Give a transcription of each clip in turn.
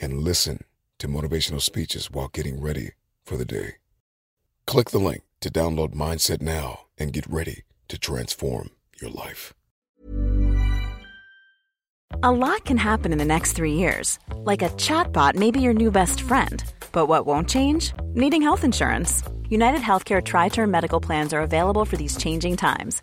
and listen to motivational speeches while getting ready for the day. Click the link to download Mindset now and get ready to transform your life. A lot can happen in the next three years. Like a chatbot may be your new best friend. But what won't change? Needing health insurance. United Healthcare Tri Term Medical Plans are available for these changing times.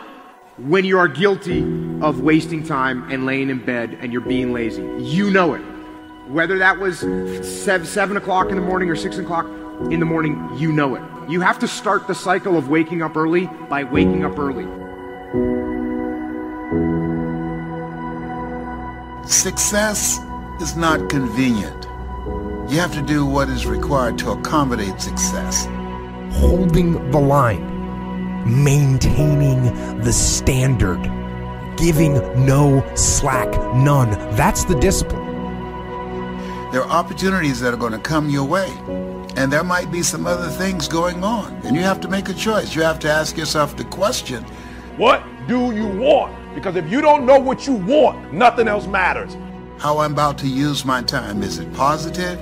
when you are guilty of wasting time and laying in bed and you're being lazy. You know it. Whether that was seven, seven o'clock in the morning or six o'clock in the morning, you know it. You have to start the cycle of waking up early by waking up early. Success is not convenient. You have to do what is required to accommodate success. Holding the line, maintaining the standard, giving no slack, none. That's the discipline. There are opportunities that are going to come your way, and there might be some other things going on, and you have to make a choice. You have to ask yourself the question What do you want? Because if you don't know what you want, nothing else matters. how I'm about to use my time. Is it positive?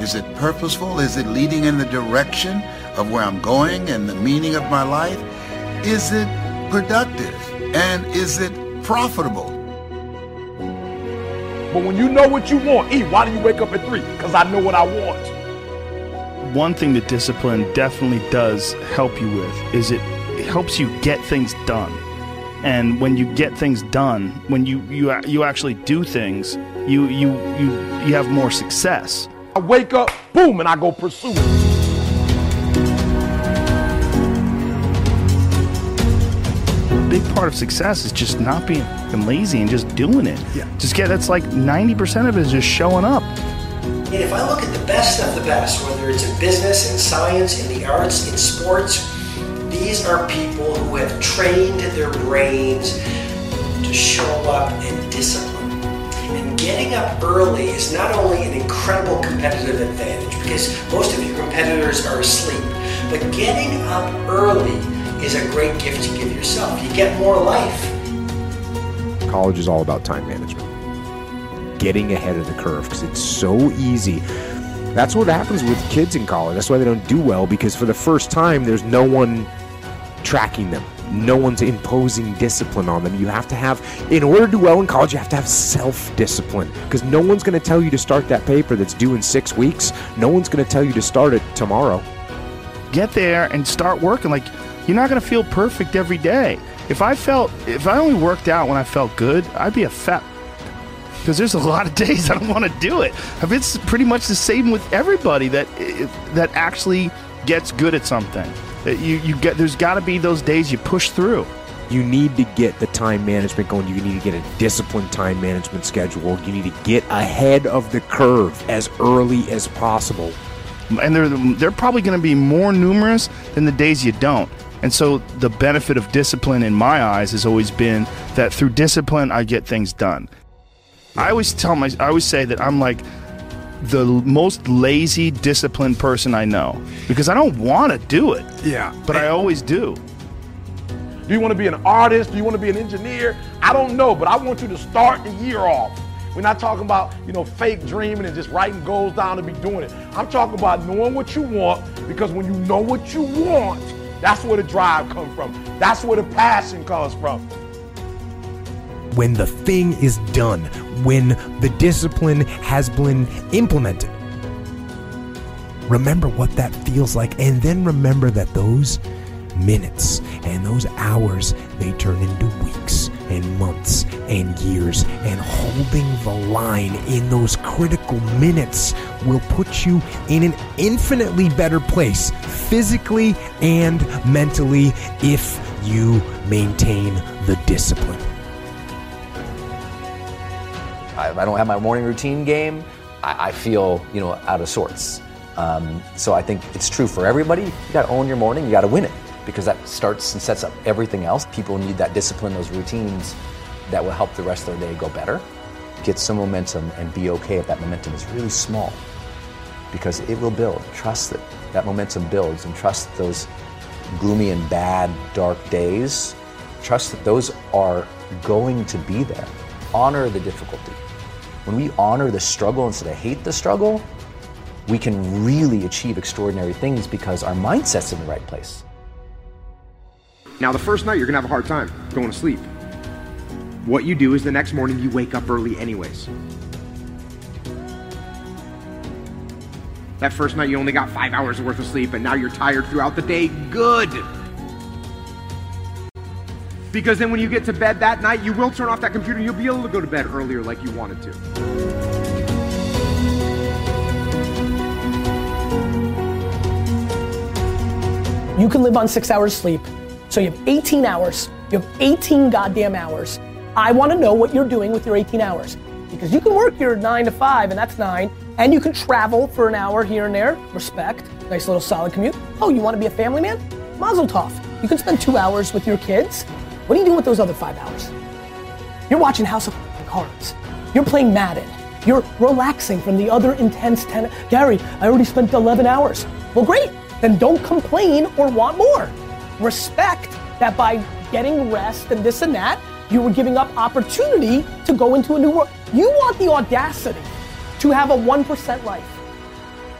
Is it purposeful? Is it leading in the direction of where I'm going and the meaning of my life? Is it productive? And is it profitable? But when you know what you want, E, why do you wake up at three? Because I know what I want. One thing that discipline definitely does help you with is it, it helps you get things done. And when you get things done, when you you you actually do things, you you you you have more success. I wake up, boom, and I go pursue it. Part of success is just not being lazy and just doing it. Yeah. Just get that's like 90% of it is just showing up. And if I look at the best of the best, whether it's in business, in science, in the arts, in sports, these are people who have trained their brains to show up and discipline. And getting up early is not only an incredible competitive advantage because most of your competitors are asleep, but getting up early is a great gift to give yourself. You get more life. College is all about time management, getting ahead of the curve because it's so easy. That's what happens with kids in college. That's why they don't do well because for the first time, there's no one tracking them. no one's imposing discipline on them. You have to have, in order to do well in college, you have to have self discipline because no one's going to tell you to start that paper that's due in six weeks. No one's going to tell you to start it tomorrow. Get there and start working. Like, you're not going to feel perfect every day. If I felt, if I only worked out when I felt good, I'd be a fat because there's a lot of days I don't want to do it. It's pretty much the same with everybody that eh, that actually gets good at something. Eh, you you get there's got to be those days you push through. You need to get the time management going. You need to get a disciplined time management schedule. You need to get ahead of the curve as early as possible. And they're they're probably going to be more numerous than the days you don't. And so the benefit of discipline in my eyes has always been that through discipline I get things done. I always tell my I always say that I'm like the most lazy, disciplined person I know because I don't want to do it. Yeah. But I always do. Do you want to be an artist? Do you want to be an engineer? I don't know, but I want you to start the year off. We're not talking about, you know, fake dreaming and just writing goals down to be doing it. I'm talking about knowing what you want because when you know what you want, that's where the drive comes from. That's where the passion comes from. When the thing is done, when the discipline has been implemented. Remember what that feels like, and then remember that those minutes and those hours they turn into weeks and months and years and holding the line in those critical minutes will put you in an infinitely better place physically and mentally if you maintain the discipline if I don't have my morning routine game, I, I feel you know out of sorts. Um, so I think it's true for everybody. You got to own your morning. You got to win it because that starts and sets up everything else. People need that discipline, those routines that will help the rest of their day go better. Get some momentum and be okay if that momentum is really small because it will build. Trust that that momentum builds and trust those gloomy and bad, dark days. Trust that those are going to be there. Honor the difficulty when we honor the struggle instead of hate the struggle, we can really achieve extraordinary things because our mindset's in the right place. Now, the first night, you're going to have a hard time going to sleep. What you do is the next morning, you wake up early, anyways. That first night, you only got five hours worth of sleep, and now you're tired throughout the day. Good. Because then when you get to bed that night, you will turn off that computer you'll be able to go to bed earlier like you wanted to. You can live on six hours sleep. So you have 18 hours. You have 18 goddamn hours. I want to know what you're doing with your 18 hours. Because you can work your nine to five, and that's nine, and you can travel for an hour here and there. Respect. Nice little solid commute. Oh, you want to be a family man? Mazel tov. You can spend two hours with your kids what are you doing with those other five hours? You're watching House of Cards. You're playing Madden. You're relaxing from the other intense 10. Gary, I already spent 11 hours. Well, great. Then don't complain or want more. Respect that by getting rest and this and that, you were giving up opportunity to go into a new world. You want the audacity to have a 1% life.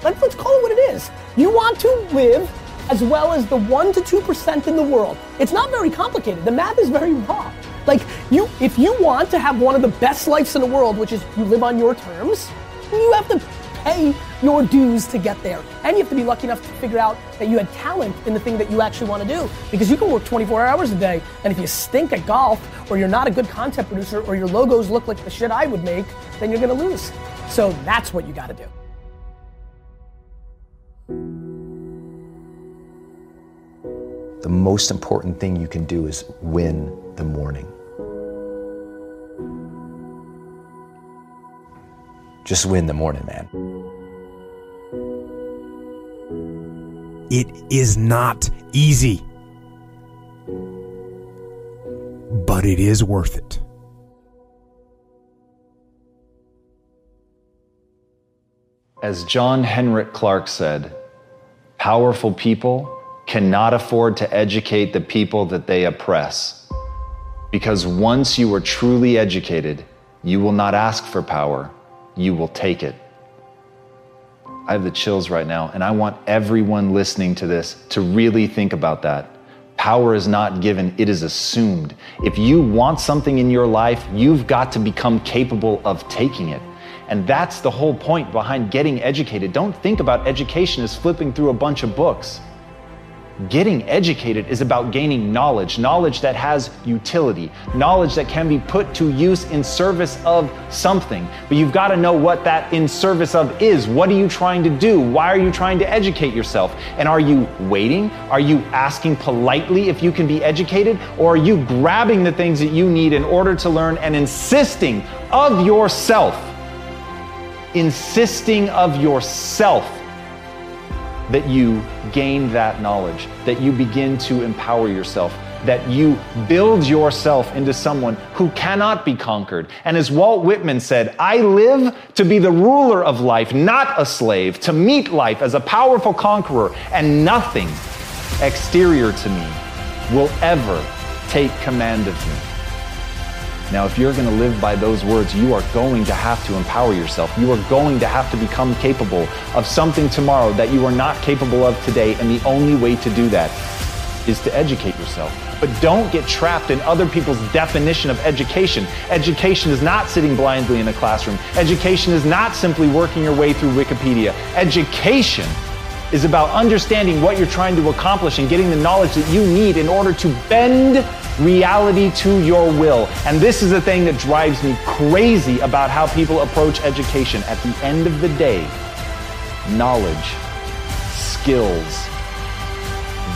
Let's, let's call it what it is. You want to live as well as the 1 to 2% in the world. It's not very complicated. The math is very raw. Like you if you want to have one of the best lives in the world, which is you live on your terms, you have to pay your dues to get there. And you have to be lucky enough to figure out that you had talent in the thing that you actually want to do. Because you can work 24 hours a day, and if you stink at golf, or you're not a good content producer, or your logos look like the shit I would make, then you're gonna lose. So that's what you gotta do. the most important thing you can do is win the morning. Just win the morning, man. It is not easy, but it is worth it. As John Henrik Clarke said, powerful people cannot afford to educate the people that they oppress. Because once you are truly educated, you will not ask for power, you will take it. I have the chills right now, and I want everyone listening to this to really think about that. Power is not given, it is assumed. If you want something in your life, you've got to become capable of taking it. And that's the whole point behind getting educated. Don't think about education as flipping through a bunch of books. Getting educated is about gaining knowledge, knowledge that has utility, knowledge that can be put to use in service of something. But you've got to know what that in service of is. What are you trying to do? Why are you trying to educate yourself? And are you waiting? Are you asking politely if you can be educated? Or are you grabbing the things that you need in order to learn and insisting of yourself? Insisting of yourself that you gain that knowledge, that you begin to empower yourself, that you build yourself into someone who cannot be conquered. And as Walt Whitman said, I live to be the ruler of life, not a slave, to meet life as a powerful conqueror, and nothing exterior to me will ever take command of me. Now, if you're going to live by those words, you are going to have to empower yourself. You are going to have to become capable of something tomorrow that you are not capable of today. And the only way to do that is to educate yourself. But don't get trapped in other people's definition of education. Education is not sitting blindly in a classroom. Education is not simply working your way through Wikipedia. Education is about understanding what you're trying to accomplish and getting the knowledge that you need in order to bend reality to your will. And this is the thing that drives me crazy about how people approach education. At the end of the day, knowledge, skills,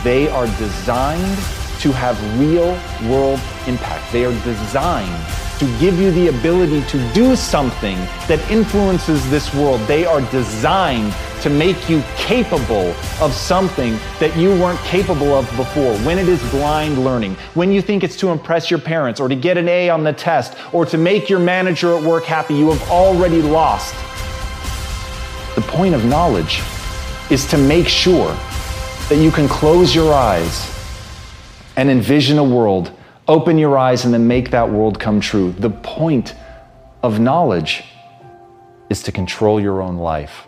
they are designed to have real world impact. They are designed to give you the ability to do something that influences this world. They are designed to make you capable of something that you weren't capable of before. When it is blind learning, when you think it's to impress your parents or to get an A on the test or to make your manager at work happy, you have already lost. The point of knowledge is to make sure that you can close your eyes and envision a world, open your eyes, and then make that world come true. The point of knowledge is to control your own life.